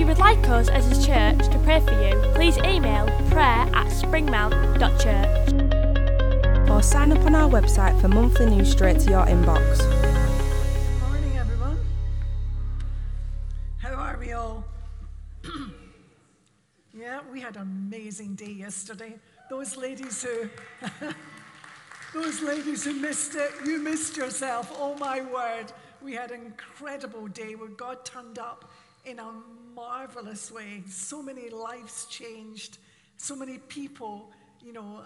If you would like us as a church to pray for you, please email prayer at springmount.church. or sign up on our website for monthly news straight to your inbox. Morning, everyone. How are we all? yeah, we had an amazing day yesterday. Those ladies who, those ladies who missed it, you missed yourself. Oh my word, we had an incredible day where God turned up in a marvelous way. So many lives changed. So many people, you know,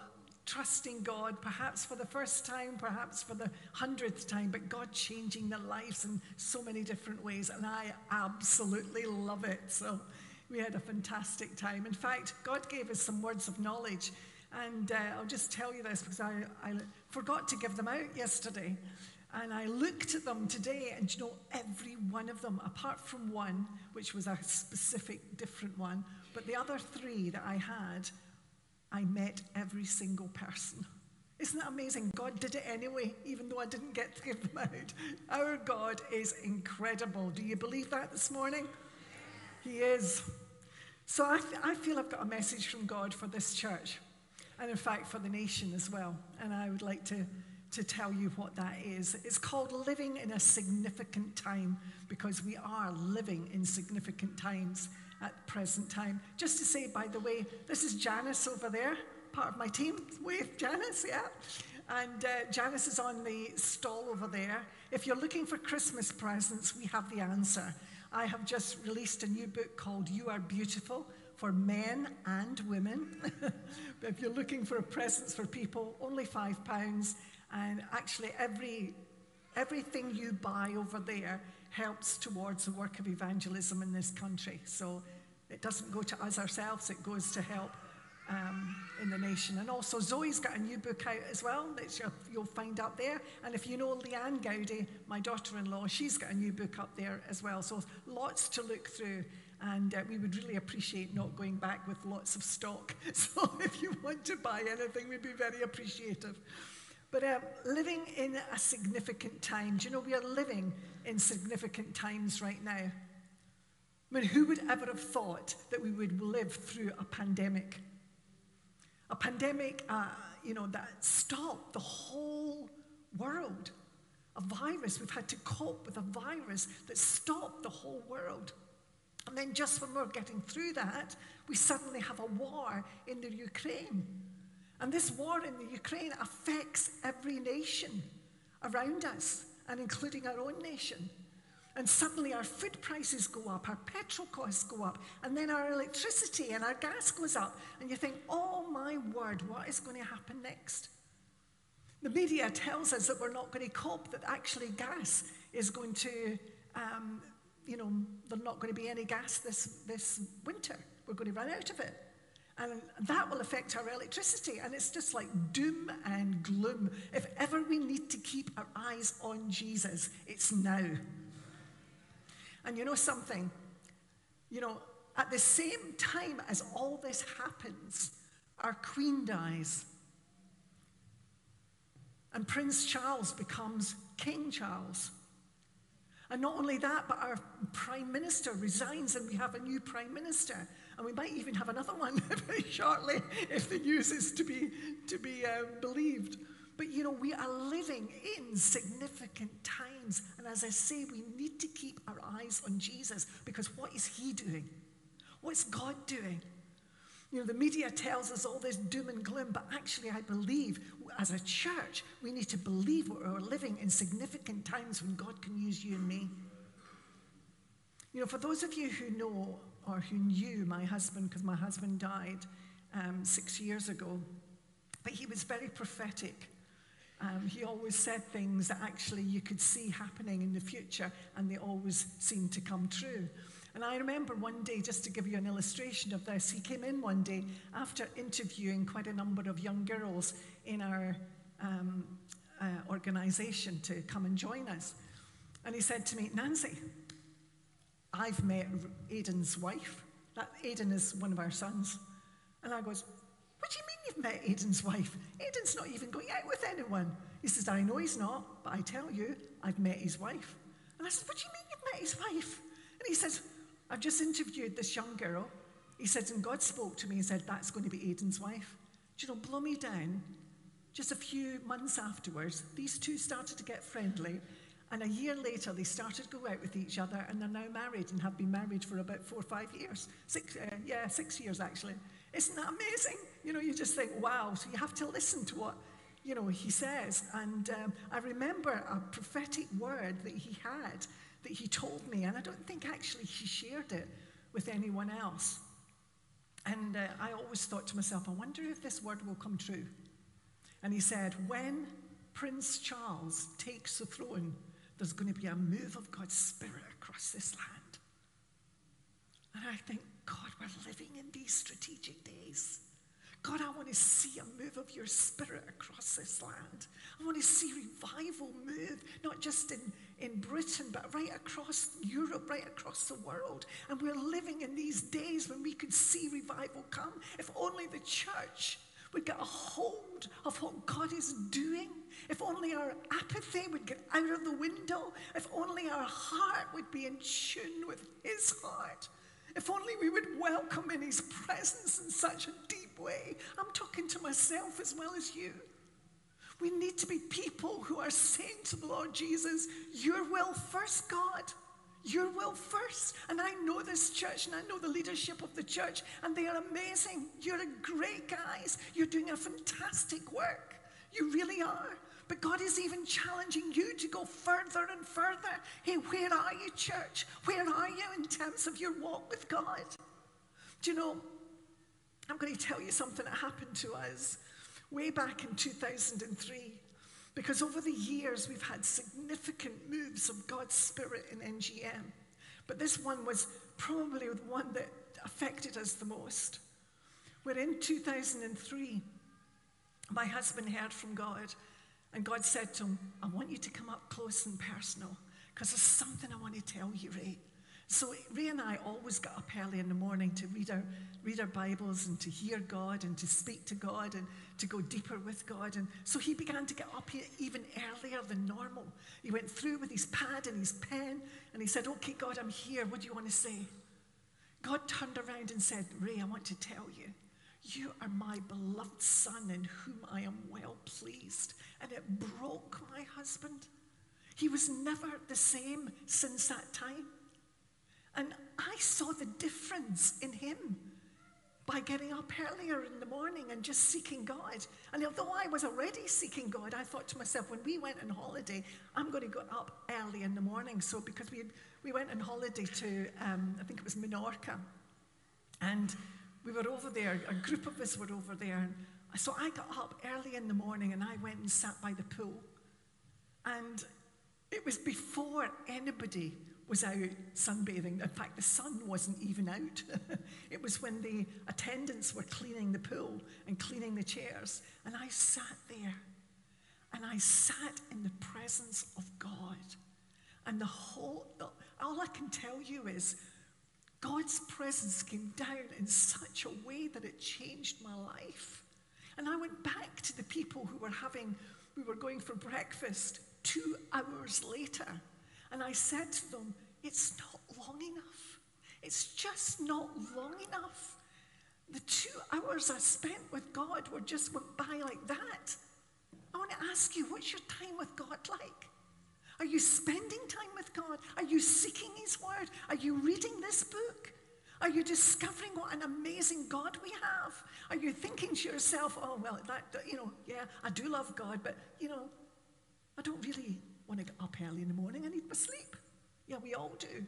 trusting God, perhaps for the first time, perhaps for the hundredth time, but God changing their lives in so many different ways. And I absolutely love it. So we had a fantastic time. In fact, God gave us some words of knowledge. And uh, I'll just tell you this because I, I forgot to give them out yesterday. And I looked at them today, and you know, every one of them, apart from one, which was a specific different one, but the other three that I had, I met every single person. Isn't that amazing? God did it anyway, even though I didn't get to give them out. Our God is incredible. Do you believe that this morning? He is. So I, th- I feel I've got a message from God for this church, and in fact for the nation as well. And I would like to, to tell you what that is. It's called living in a significant time because we are living in significant times at present time. Just to say, by the way, this is Janice over there, part of my team. Wave, Janice, yeah. And uh, Janice is on the stall over there. If you're looking for Christmas presents, we have the answer. I have just released a new book called You Are Beautiful for men and women. if you're looking for presents for people, only five pounds. And actually, every everything you buy over there helps towards the work of evangelism in this country. So it doesn't go to us ourselves; it goes to help um, in the nation. And also, Zoe's got a new book out as well that you'll, find up there. And if you know Leanne Goudie, my daughter in law, she's got a new book up there as well. So lots to look through. And uh, we would really appreciate not going back with lots of stock. So if you want to buy anything, we'd be very appreciative. But uh, living in a significant time, do you know we are living in significant times right now? I mean, who would ever have thought that we would live through a pandemic? A pandemic, uh, you know, that stopped the whole world. A virus, we've had to cope with a virus that stopped the whole world. And then, just when we're getting through that, we suddenly have a war in the Ukraine. And this war in the Ukraine affects every nation around us, and including our own nation. And suddenly our food prices go up, our petrol costs go up, and then our electricity and our gas goes up. And you think, oh my word, what is going to happen next? The media tells us that we're not going to cope, that actually gas is going to, um, you know, there's not going to be any gas this, this winter. We're going to run out of it. And that will affect our electricity. And it's just like doom and gloom. If ever we need to keep our eyes on Jesus, it's now. And you know something? You know, at the same time as all this happens, our queen dies. And Prince Charles becomes King Charles. And not only that, but our prime minister resigns and we have a new prime minister. And we might even have another one very shortly if the news is to be, to be uh, believed. But you know, we are living in significant times. And as I say, we need to keep our eyes on Jesus because what is he doing? What's God doing? You know, the media tells us all this doom and gloom, but actually, I believe as a church, we need to believe we're living in significant times when God can use you and me. You know, for those of you who know or who knew my husband, because my husband died um, six years ago, but he was very prophetic. Um, he always said things that actually you could see happening in the future, and they always seemed to come true. And I remember one day, just to give you an illustration of this, he came in one day after interviewing quite a number of young girls in our um, uh, organization to come and join us. And he said to me, Nancy, I've met Aidan's wife. That Aidan is one of our sons. And I goes, What do you mean you've met Aidan's wife? Aidan's not even going out with anyone. He says, I know he's not, but I tell you, I've met his wife. And I said, What do you mean you've met his wife? And he says, I've just interviewed this young girl. He says, and God spoke to me and said, That's going to be Aidan's wife. Do you know, blow me down. Just a few months afterwards, these two started to get friendly. And a year later, they started to go out with each other, and they're now married and have been married for about four or five years. Six, uh, yeah, six years actually. Isn't that amazing? You know, you just think, wow. So you have to listen to what, you know, he says. And um, I remember a prophetic word that he had that he told me, and I don't think actually he shared it with anyone else. And uh, I always thought to myself, I wonder if this word will come true. And he said, when Prince Charles takes the throne, there's going to be a move of God's Spirit across this land. And I think, God, we're living in these strategic days. God, I want to see a move of your spirit across this land. I want to see revival move, not just in, in Britain, but right across Europe, right across the world. And we're living in these days when we could see revival come. If only the church would get a hold of what God is doing. If only our apathy would get out of the window. If only our heart would be in tune with His heart. If only we would welcome in His presence in such a deep way. I'm talking to myself as well as you. We need to be people who are saying to the Lord Jesus, Your will first, God. Your will first. And I know this church and I know the leadership of the church, and they are amazing. You're a great guys. You're doing a fantastic work. You really are. But God is even challenging you to go further and further. Hey, where are you, church? Where are you in terms of your walk with God? Do you know, I'm going to tell you something that happened to us way back in 2003. Because over the years, we've had significant moves of God's Spirit in NGM. But this one was probably the one that affected us the most. Where in 2003, my husband heard from God and God said to him, I want you to come up close and personal because there's something I want to tell you, Ray. So Ray and I always got up early in the morning to read our, read our Bibles and to hear God and to speak to God and to go deeper with God. And so he began to get up even earlier than normal. He went through with his pad and his pen and he said, Okay, God, I'm here. What do you want to say? God turned around and said, Ray, I want to tell you, you are my beloved son in whom I am well pleased. And it broke my husband. He was never the same since that time. And I saw the difference in him by getting up earlier in the morning and just seeking God. And although I was already seeking God, I thought to myself, when we went on holiday, I'm going to go up early in the morning. So because we, we went on holiday to, um, I think it was Menorca, and we were over there, a group of us were over there. And so I got up early in the morning and I went and sat by the pool. And it was before anybody was out sunbathing. In fact, the sun wasn't even out. it was when the attendants were cleaning the pool and cleaning the chairs. And I sat there and I sat in the presence of God. And the whole, all I can tell you is God's presence came down in such a way that it changed my life. And I went back to the people who were having, we were going for breakfast two hours later. And I said to them, It's not long enough. It's just not long enough. The two hours I spent with God were just went by like that. I want to ask you, what's your time with God like? Are you spending time with God? Are you seeking His Word? Are you reading this book? Are you discovering what an amazing God we have? Are you thinking to yourself, oh, well, that, you know, yeah, I do love God, but, you know, I don't really want to get up early in the morning. I need my sleep. Yeah, we all do.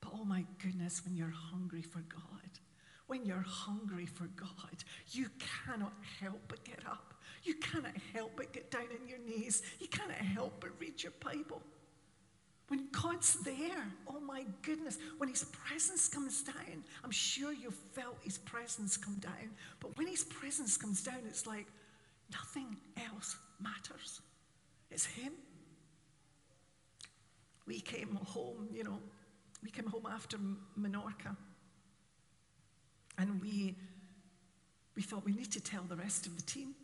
But oh my goodness, when you're hungry for God, when you're hungry for God, you cannot help but get up. You cannot help but get down on your knees. You cannot help but read your Bible. When God's there, oh my goodness, when His presence comes down, I'm sure you've felt His presence come down, but when His presence comes down, it's like nothing else matters. It's Him. We came home, you know, we came home after Menorca, and we, we thought we need to tell the rest of the team.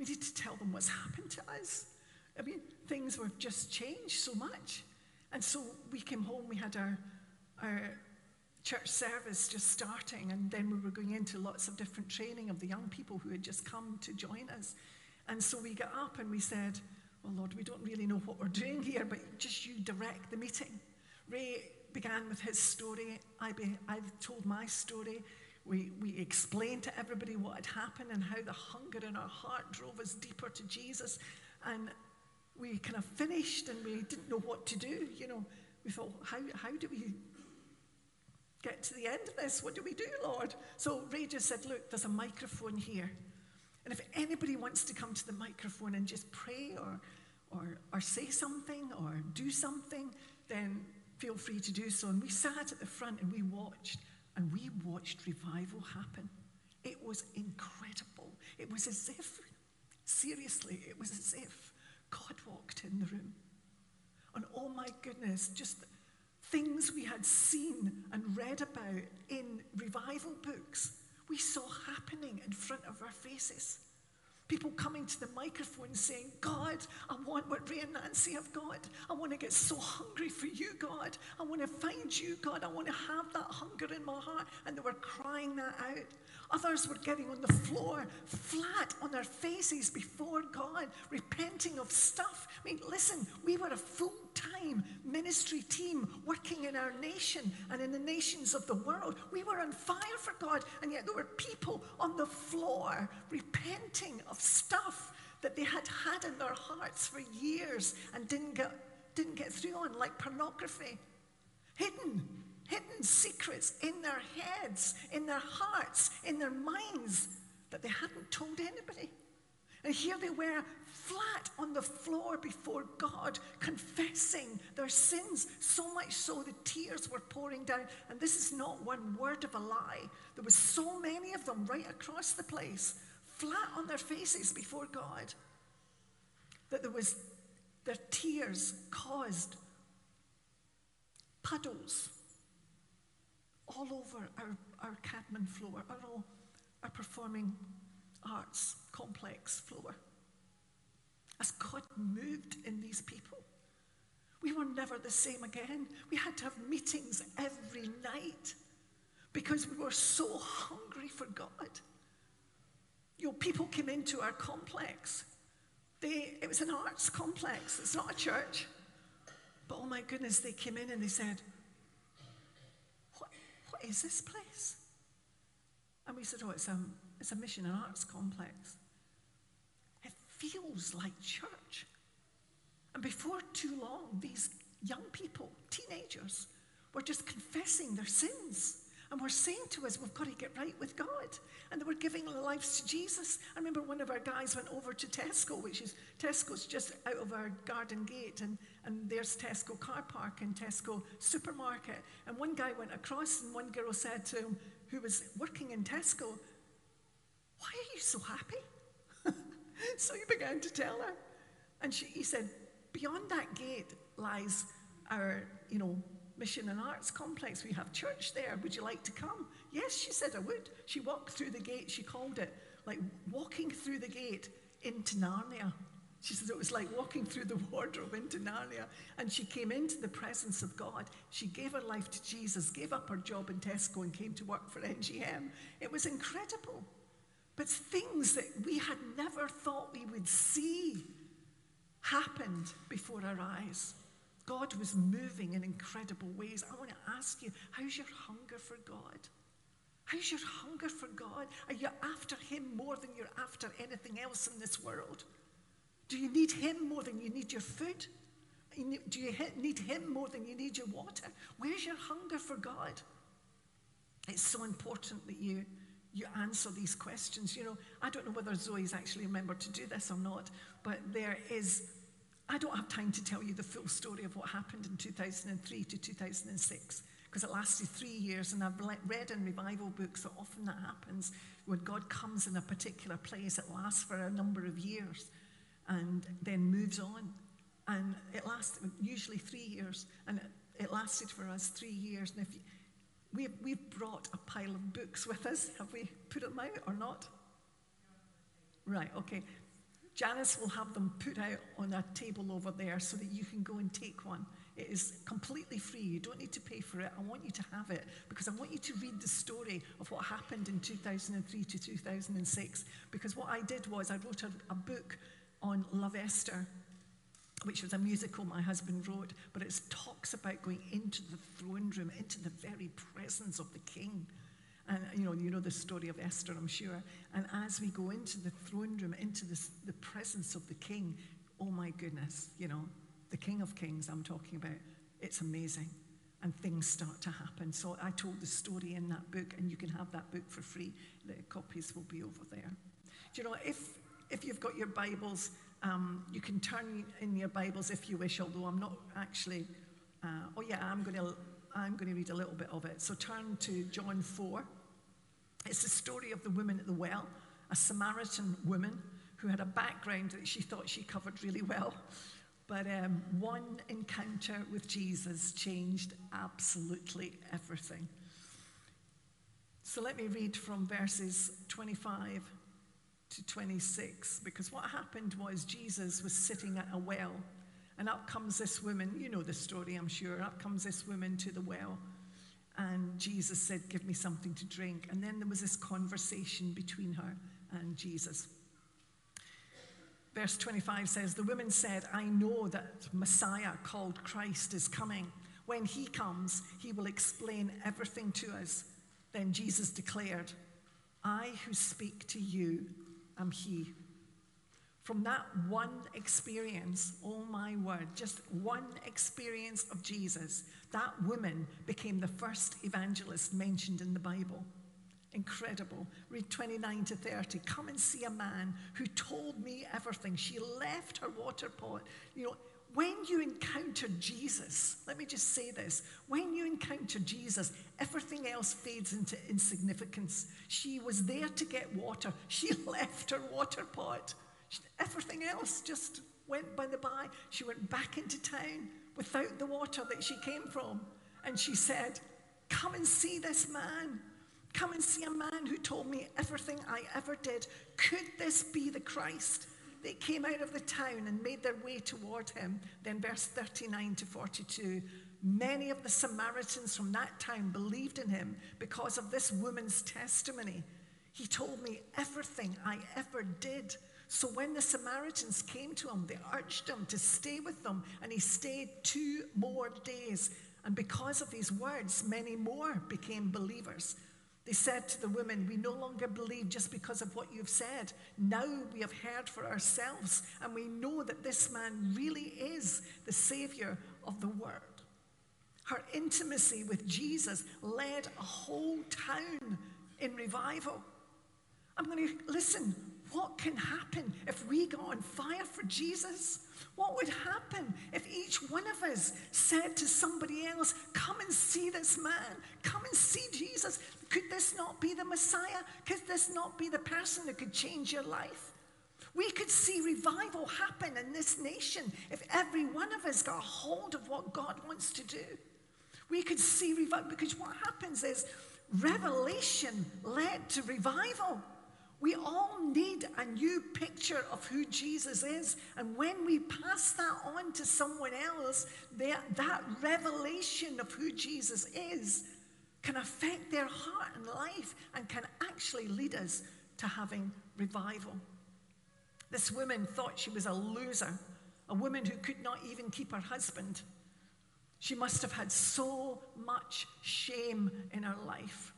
We need to tell them what's happened to us. I mean, things were just changed so much. And so we came home, we had our, our church service just starting, and then we were going into lots of different training of the young people who had just come to join us. And so we got up and we said, Well, Lord, we don't really know what we're doing here, but just you direct the meeting. Ray began with his story. I, be, I told my story. We, we explained to everybody what had happened and how the hunger in our heart drove us deeper to Jesus. And we kind of finished and we didn't know what to do. You know, we thought, how, how do we get to the end of this? What do we do, Lord? So Ray just said, look, there's a microphone here. And if anybody wants to come to the microphone and just pray or, or, or say something or do something, then feel free to do so. And we sat at the front and we watched, and we watched revival happen. It was incredible. It was as if, seriously, it was as if God walked in the room. And oh my goodness, just things we had seen and read about in revival books, we saw happening in front of our faces. People coming to the microphone saying, God, I want what Ray and Nancy have got. I want to get so hungry for you, God. I want to find you, God. I want to have that hunger in my heart. And they were crying that out. Others were getting on the floor, flat on their faces before God, repenting of stuff. I mean, listen, we were a full time ministry team working in our nation and in the nations of the world. We were on fire for God, and yet there were people on the floor repenting of stuff that they had had in their hearts for years and didn't get, didn't get through on, like pornography. Hidden hidden secrets in their heads, in their hearts, in their minds that they hadn't told anybody. And here they were, flat on the floor before God, confessing their sins, so much so the tears were pouring down. And this is not one word of a lie. There was so many of them right across the place, flat on their faces before God, that there was their tears caused puddles all over our, our Cadman floor, our, our performing arts complex floor. As God moved in these people, we were never the same again. We had to have meetings every night because we were so hungry for God. You know, people came into our complex. They, it was an arts complex, it's not a church. But oh my goodness, they came in and they said, What, what is this place? And we said, Oh, it's a, it's a mission and arts complex. Feels like church. And before too long, these young people, teenagers, were just confessing their sins and were saying to us, We've got to get right with God. And they were giving their lives to Jesus. I remember one of our guys went over to Tesco, which is Tesco's just out of our garden gate, and, and there's Tesco car park and Tesco supermarket. And one guy went across, and one girl said to him, who was working in Tesco, Why are you so happy? so he began to tell her. And she, he said, Beyond that gate lies our, you know, Mission and Arts Complex. We have church there. Would you like to come? Yes, she said I would. She walked through the gate. She called it like walking through the gate into Narnia. She said it was like walking through the wardrobe into Narnia. And she came into the presence of God. She gave her life to Jesus, gave up her job in Tesco, and came to work for NGM. It was incredible. But things that we had never thought we would see happened before our eyes. God was moving in incredible ways. I want to ask you, how's your hunger for God? How's your hunger for God? Are you after Him more than you're after anything else in this world? Do you need Him more than you need your food? Do you need Him more than you need your water? Where's your hunger for God? It's so important that you, you answer these questions. You know, I don't know whether Zoe's actually remembered to do this or not, but there is I don't have time to tell you the full story of what happened in 2003 to 2006 because it lasted three years. And I've read in revival books that often that happens when God comes in a particular place, it lasts for a number of years and then moves on. And it lasts usually three years. And it, it lasted for us three years. And if you, we've, we've brought a pile of books with us, have we put them out or not? Right, okay. Janice will have them put out on a table over there so that you can go and take one. It is completely free. You don't need to pay for it. I want you to have it because I want you to read the story of what happened in 2003 to 2006. Because what I did was I wrote a, a book on Love Esther, which was a musical my husband wrote, but it talks about going into the throne room, into the very presence of the king. And you know, you know the story of Esther, I'm sure. And as we go into the throne room, into this, the presence of the king, oh my goodness, you know, the King of Kings I'm talking about, it's amazing. And things start to happen. So I told the story in that book, and you can have that book for free. The copies will be over there. Do you know, if, if you've got your Bibles, um, you can turn in your Bibles if you wish, although I'm not actually. Uh, oh, yeah, I'm going to I'm going to read a little bit of it. So turn to John 4. It's the story of the woman at the well, a Samaritan woman who had a background that she thought she covered really well. But um, one encounter with Jesus changed absolutely everything. So let me read from verses 25 to 26, because what happened was Jesus was sitting at a well, and up comes this woman. You know the story, I'm sure. Up comes this woman to the well, and Jesus said, Give me something to drink. And then there was this conversation between her and Jesus. Verse 25 says, The woman said, I know that Messiah called Christ is coming. When he comes, he will explain everything to us. Then Jesus declared, I who speak to you am he. From that one experience, oh my word, just one experience of Jesus, that woman became the first evangelist mentioned in the Bible. Incredible. Read 29 to 30. Come and see a man who told me everything. She left her water pot. You know, when you encounter Jesus, let me just say this when you encounter Jesus, everything else fades into insignificance. She was there to get water, she left her water pot. Everything else just went by the by. She went back into town without the water that she came from. And she said, Come and see this man. Come and see a man who told me everything I ever did. Could this be the Christ? They came out of the town and made their way toward him. Then, verse 39 to 42 many of the Samaritans from that town believed in him because of this woman's testimony. He told me everything I ever did. So, when the Samaritans came to him, they urged him to stay with them, and he stayed two more days. And because of these words, many more became believers. They said to the women, We no longer believe just because of what you've said. Now we have heard for ourselves, and we know that this man really is the Savior of the world. Her intimacy with Jesus led a whole town in revival. I'm going to listen. What can happen if we got on fire for Jesus? What would happen if each one of us said to somebody else, Come and see this man, come and see Jesus? Could this not be the Messiah? Could this not be the person that could change your life? We could see revival happen in this nation if every one of us got a hold of what God wants to do. We could see revival because what happens is revelation led to revival. We all need a new picture of who Jesus is. And when we pass that on to someone else, that, that revelation of who Jesus is can affect their heart and life and can actually lead us to having revival. This woman thought she was a loser, a woman who could not even keep her husband. She must have had so much shame in her life.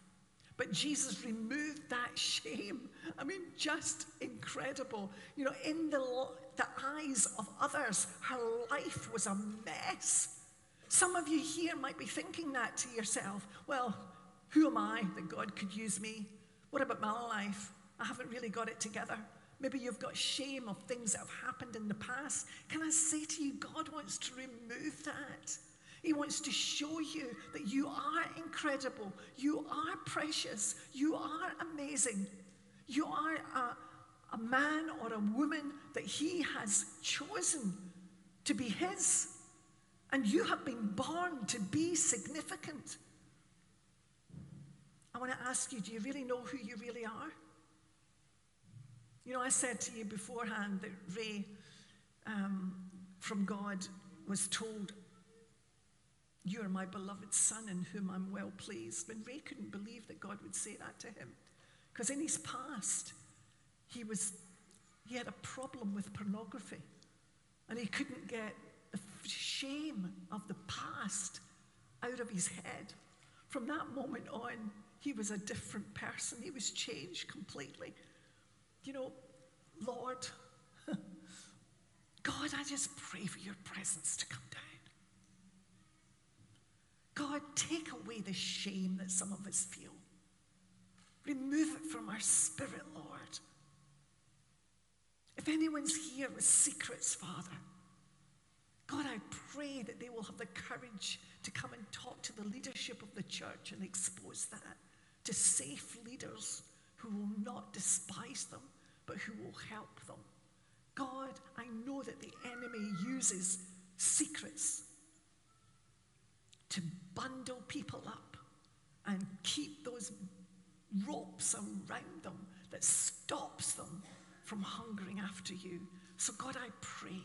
But Jesus removed that shame. I mean, just incredible. You know, in the, the eyes of others, her life was a mess. Some of you here might be thinking that to yourself. Well, who am I that God could use me? What about my life? I haven't really got it together. Maybe you've got shame of things that have happened in the past. Can I say to you, God wants to remove that. He wants to show you that you are incredible, you are precious, you are amazing, you are a, a man or a woman that He has chosen to be His. And you have been born to be significant. I want to ask you do you really know who you really are? You know, I said to you beforehand that Ray um, from God was told, You are my beloved son in whom I'm well pleased. And Ray couldn't believe that God would say that to him. Because in his past, he, was, he had a problem with pornography. And he couldn't get the shame of the past out of his head. From that moment on, he was a different person. He was changed completely. You know, Lord, God, I just pray for your presence to come down. God, take away the shame that some of us feel. Remove it from our spirit, Lord. If anyone's here with secrets, Father, God, I pray that they will have the courage to come and talk to the leadership of the church and expose that to safe leaders who will not despise them, but who will help them. God, I know that the enemy uses secrets to bundle people up and keep those ropes around them that stops them from hungering after you. So, God, I pray,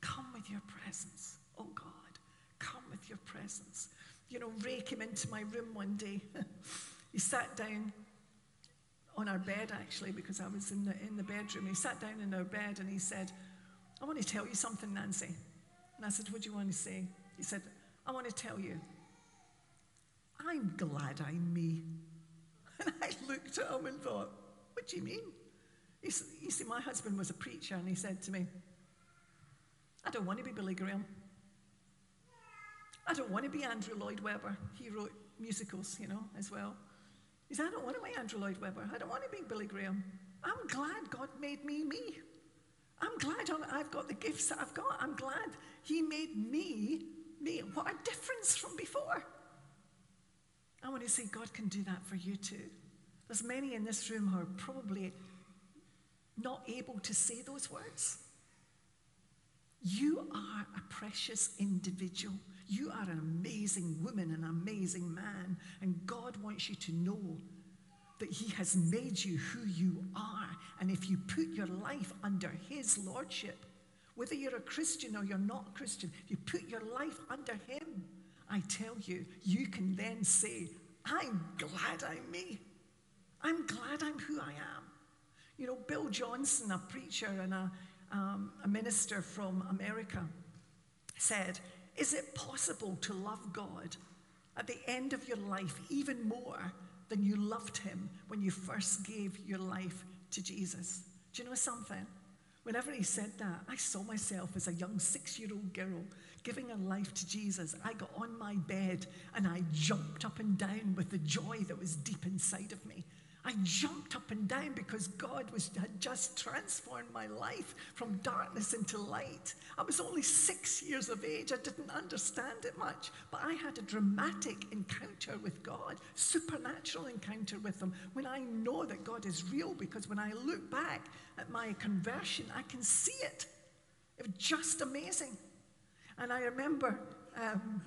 come with your presence. Oh, God, come with your presence. You know, Ray came into my room one day. he sat down on our bed, actually, because I was in the, in the bedroom. He sat down in our bed and he said, I want to tell you something, Nancy. And I said, What do you want to say? He said, I want to tell you, I'm glad I'm me. And I looked at him and thought, What do you mean? You see, my husband was a preacher, and he said to me, I don't want to be Billy Graham. I don't want to be Andrew Lloyd Webber. He wrote musicals, you know, as well. He said, I don't want to be Andrew Lloyd Webber. I don't want to be Billy Graham. I'm glad God made me me. I'm glad I've got the gifts that I've got. I'm glad He made me me. What a difference from before. I want to say God can do that for you too. There's many in this room who are probably not able to say those words. You are a precious individual. You are an amazing woman, an amazing man, and God wants you to know that He has made you who you are. And if you put your life under His lordship, whether you're a Christian or you're not a Christian, if you put your life under Him, I tell you, you can then say, I'm glad I'm me. I'm glad I'm who I am. You know, Bill Johnson, a preacher and a, um, a minister from America, said, is it possible to love God at the end of your life even more than you loved Him when you first gave your life to Jesus? Do you know something? Whenever he said that, I saw myself as a young six year old girl giving her life to Jesus. I got on my bed and I jumped up and down with the joy that was deep inside of me. I jumped up and down because God was, had just transformed my life from darkness into light. I was only six years of age. I didn't understand it much, but I had a dramatic encounter with God, supernatural encounter with Him, when I know that God is real because when I look back at my conversion, I can see it. It was just amazing. And I remember. Um,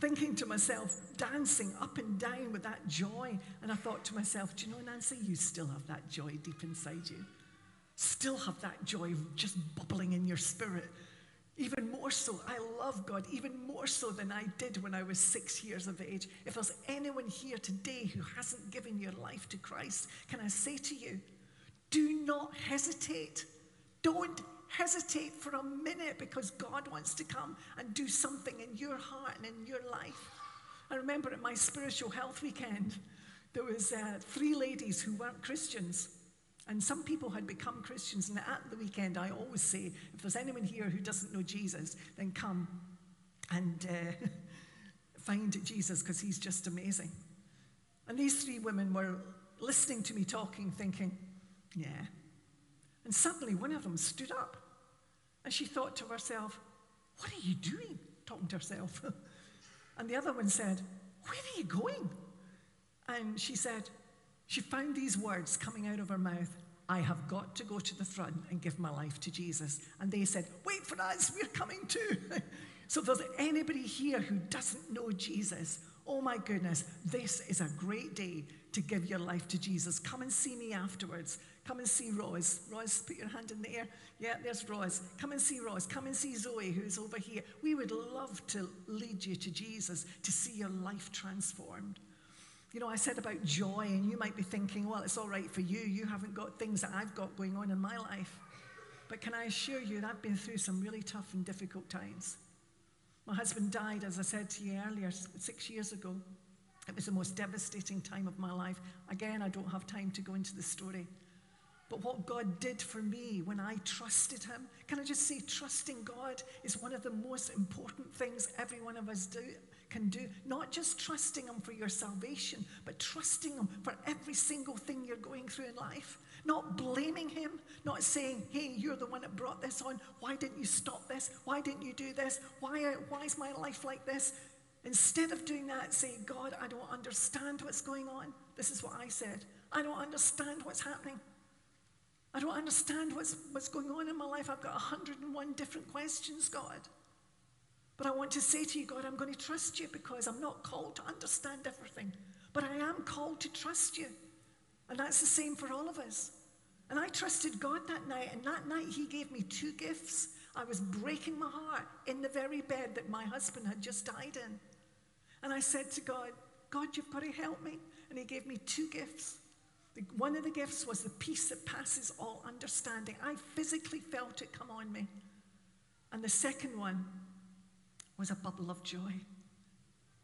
thinking to myself, dancing up and down with that joy. And I thought to myself, do you know, Nancy, you still have that joy deep inside you. Still have that joy just bubbling in your spirit. Even more so, I love God even more so than I did when I was six years of age. If there's anyone here today who hasn't given your life to Christ, can I say to you, do not hesitate. Don't hesitate for a minute because God wants to come and do something in your heart and in your life. I remember at my spiritual health weekend, there was uh, three ladies who weren't Christians. And some people had become Christians. And at the weekend, I always say, if there's anyone here who doesn't know Jesus, then come and uh, find Jesus because he's just amazing. And these three women were listening to me talking, thinking, yeah, And suddenly one of them stood up. And she thought to herself, What are you doing? Talking to herself. and the other one said, Where are you going? And she said, She found these words coming out of her mouth I have got to go to the front and give my life to Jesus. And they said, Wait for us, we're coming too. so if there's anybody here who doesn't know Jesus, oh my goodness, this is a great day to give your life to Jesus. Come and see me afterwards. Come and see Roz. Roz, put your hand in the air. Yeah, there's Roz. Come and see Roz. Come and see Zoe, who's over here. We would love to lead you to Jesus, to see your life transformed. You know, I said about joy, and you might be thinking, well, it's all right for you. You haven't got things that I've got going on in my life. But can I assure you that I've been through some really tough and difficult times? My husband died, as I said to you earlier, six years ago. It was the most devastating time of my life. Again, I don't have time to go into the story. But what God did for me when I trusted Him, can I just say, trusting God is one of the most important things every one of us do, can do. Not just trusting Him for your salvation, but trusting Him for every single thing you're going through in life. Not blaming Him, not saying, hey, you're the one that brought this on. Why didn't you stop this? Why didn't you do this? Why, why is my life like this? Instead of doing that, say, God, I don't understand what's going on. This is what I said. I don't understand what's happening. I don't understand what's, what's going on in my life. I've got 101 different questions, God. But I want to say to you, God, I'm going to trust you because I'm not called to understand everything, but I am called to trust you. And that's the same for all of us. And I trusted God that night, and that night He gave me two gifts. I was breaking my heart in the very bed that my husband had just died in. And I said to God, God, you've got to help me. And He gave me two gifts. One of the gifts was the peace that passes all understanding. I physically felt it come on me. And the second one was a bubble of joy.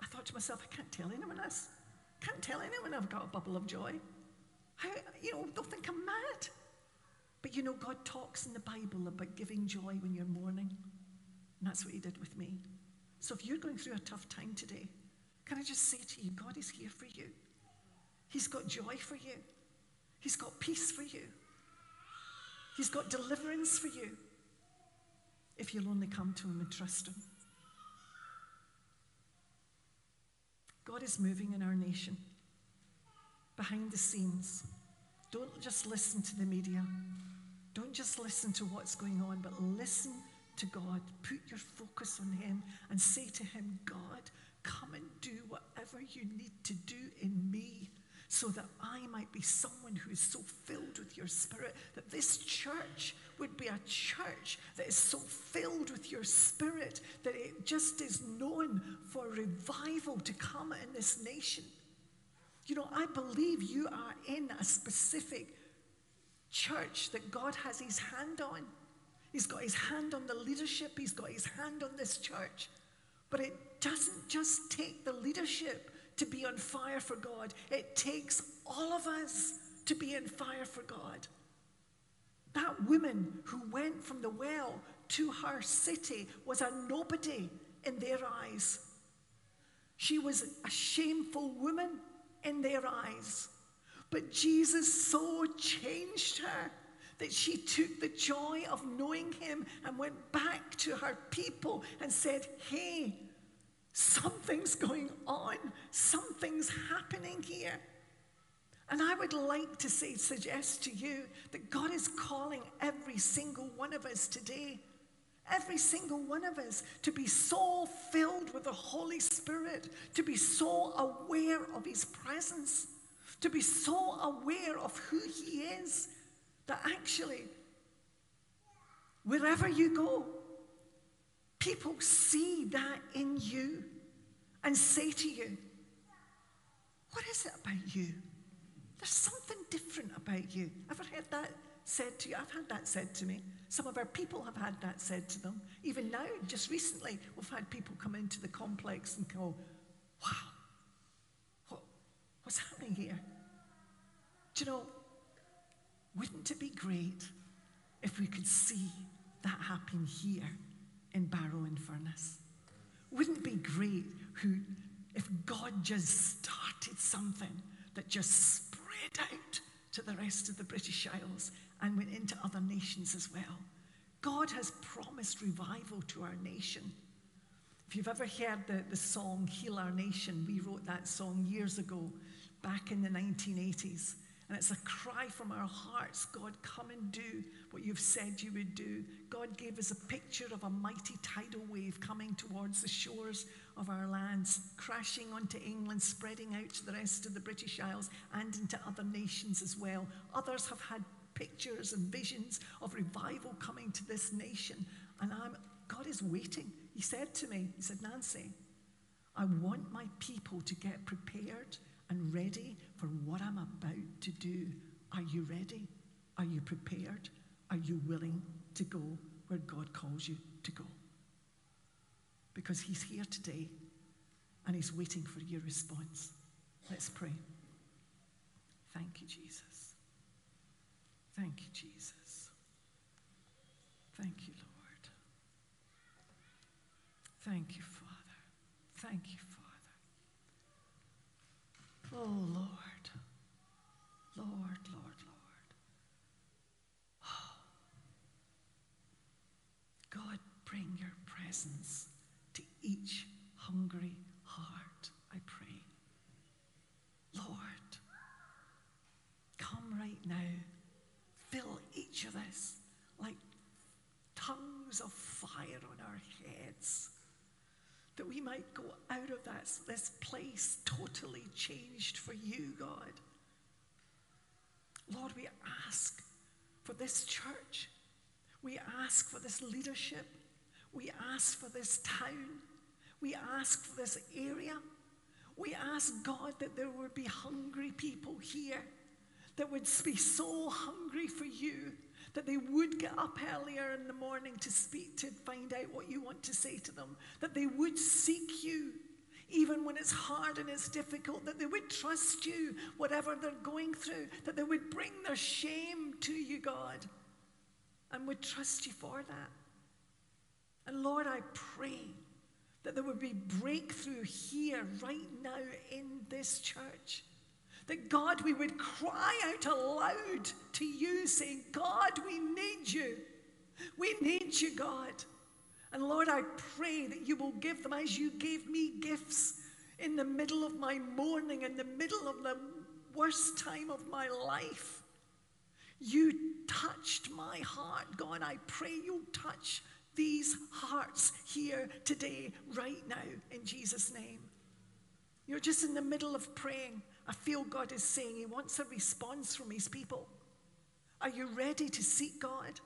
I thought to myself, I can't tell anyone this. I can't tell anyone I've got a bubble of joy. How, you know, they'll think I'm mad. But you know, God talks in the Bible about giving joy when you're mourning. And that's what He did with me. So if you're going through a tough time today, can I just say to you, God is here for you. He's got joy for you. He's got peace for you. He's got deliverance for you. If you'll only come to Him and trust Him. God is moving in our nation behind the scenes. Don't just listen to the media. Don't just listen to what's going on, but listen to God. Put your focus on Him and say to Him, God, come and do whatever you need to do in me so that I might be someone who is so filled with your spirit, that this church would be a church that is so filled with your spirit that it just is known for revival to come in this nation. You know, I believe you are in a specific church that God has his hand on. He's got his hand on the leadership, he's got his hand on this church. But it doesn't just take the leadership to be on fire for God, it takes all of us to be on fire for God. That woman who went from the well to her city was a nobody in their eyes. She was a shameful woman in their eyes. But Jesus so changed her that she took the joy of knowing him and went back to her people and said, Hey, something's going on, something's happening here. And I would like to say, suggest to you that God is calling every single one of us today, every single one of us, to be so filled with the Holy Spirit, to be so aware of His presence, to be so aware of who He is, that actually, wherever you go, people see that in you and say to you, What is it about you? There's something different about you. Ever heard that said to you? I've had that said to me. Some of our people have had that said to them. Even now, just recently, we've had people come into the complex and go, Wow, what, what's happening here? Do you know, wouldn't it be great if we could see that happen here in Barrow-in-Furness? Wouldn't it be great who, if God just started something that just spread out to the rest of the British Isles and went into other nations as well. God has promised revival to our nation. If you've ever heard the, the song Heal Our Nation, we wrote that song years ago, back in the 1980s. And it's a cry from our hearts God, come and do what you've said you would do. God gave us a picture of a mighty tidal wave coming towards the shores of our lands, crashing onto England, spreading out to the rest of the British Isles and into other nations as well. Others have had pictures and visions of revival coming to this nation. And I'm, God is waiting. He said to me, He said, Nancy, I want my people to get prepared and ready for what I'm about to do. Are you ready? Are you prepared? Are you willing to go where God calls you to go? Because He's here today and He's waiting for your response. Let's pray. Thank you, Jesus. Thank you, Jesus. Thank you, Lord. Thank you, Father. Thank you, Father. Oh, Lord. Lord, Lord, Lord. Oh. God, bring your presence to each hungry heart, I pray. Lord, come right now. Fill each of us like tongues of fire on our heads. That we might go out of that, this place totally changed for you, God. Lord, we ask for this church. We ask for this leadership. We ask for this town. We ask for this area. We ask, God, that there would be hungry people here that would be so hungry for you that they would get up earlier in the morning to speak, to find out what you want to say to them, that they would seek you even when it's hard and it's difficult, that they would trust you, whatever they're going through, that they would bring their shame to you, God, and would trust you for that. And Lord, I pray that there would be breakthrough here, right now, in this church. That God, we would cry out aloud to you, saying, God, we need you. We need you, God. And Lord, I pray that you will give them as you gave me gifts in the middle of my mourning, in the middle of the worst time of my life. You touched my heart, God. I pray you'll touch these hearts here today, right now, in Jesus' name. You're just in the middle of praying. I feel God is saying He wants a response from His people. Are you ready to seek God?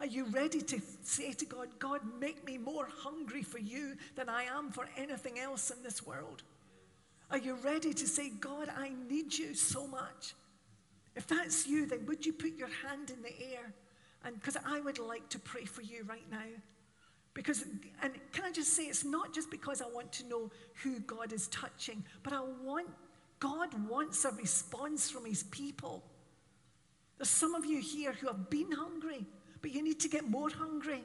Are you ready to say to God, God, make me more hungry for you than I am for anything else in this world? Are you ready to say, God, I need you so much? If that's you, then would you put your hand in the air? And because I would like to pray for you right now. Because, and can I just say, it's not just because I want to know who God is touching, but I want, God wants a response from his people. There's some of you here who have been hungry, but you need to get more hungry.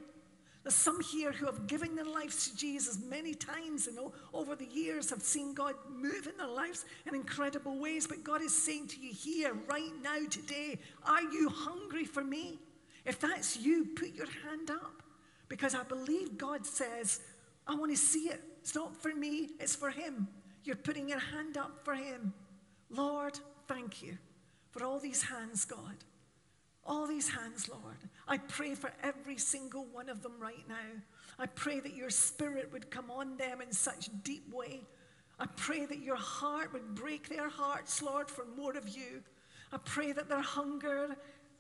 There's some here who have given their lives to Jesus many times and over the years have seen God move in their lives in incredible ways. But God is saying to you here, right now, today, are you hungry for me? If that's you, put your hand up. Because I believe God says, I want to see it. It's not for me, it's for Him. You're putting your hand up for Him. Lord, thank you for all these hands, God. All these hands, Lord. I pray for every single one of them right now. I pray that your spirit would come on them in such deep way. I pray that your heart would break their hearts, Lord, for more of you. I pray that their hunger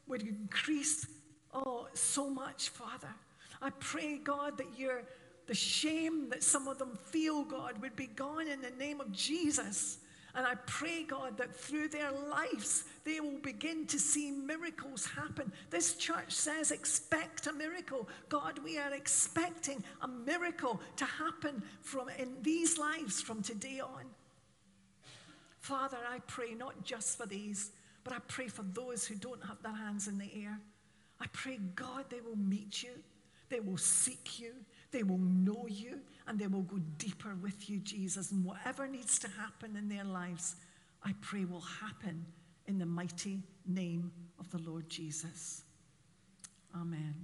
would increase, oh, so much, Father. I pray, God, that your the shame that some of them feel, God, would be gone in the name of Jesus. And I pray, God, that through their lives they will begin to see miracles happen. This church says, expect a miracle. God, we are expecting a miracle to happen from in these lives from today on. Father, I pray not just for these, but I pray for those who don't have their hands in the air. I pray, God, they will meet you. They will seek you. They will know you and they will go deeper with you, Jesus. And whatever needs to happen in their lives, I pray will happen in the mighty name of the Lord Jesus. Amen.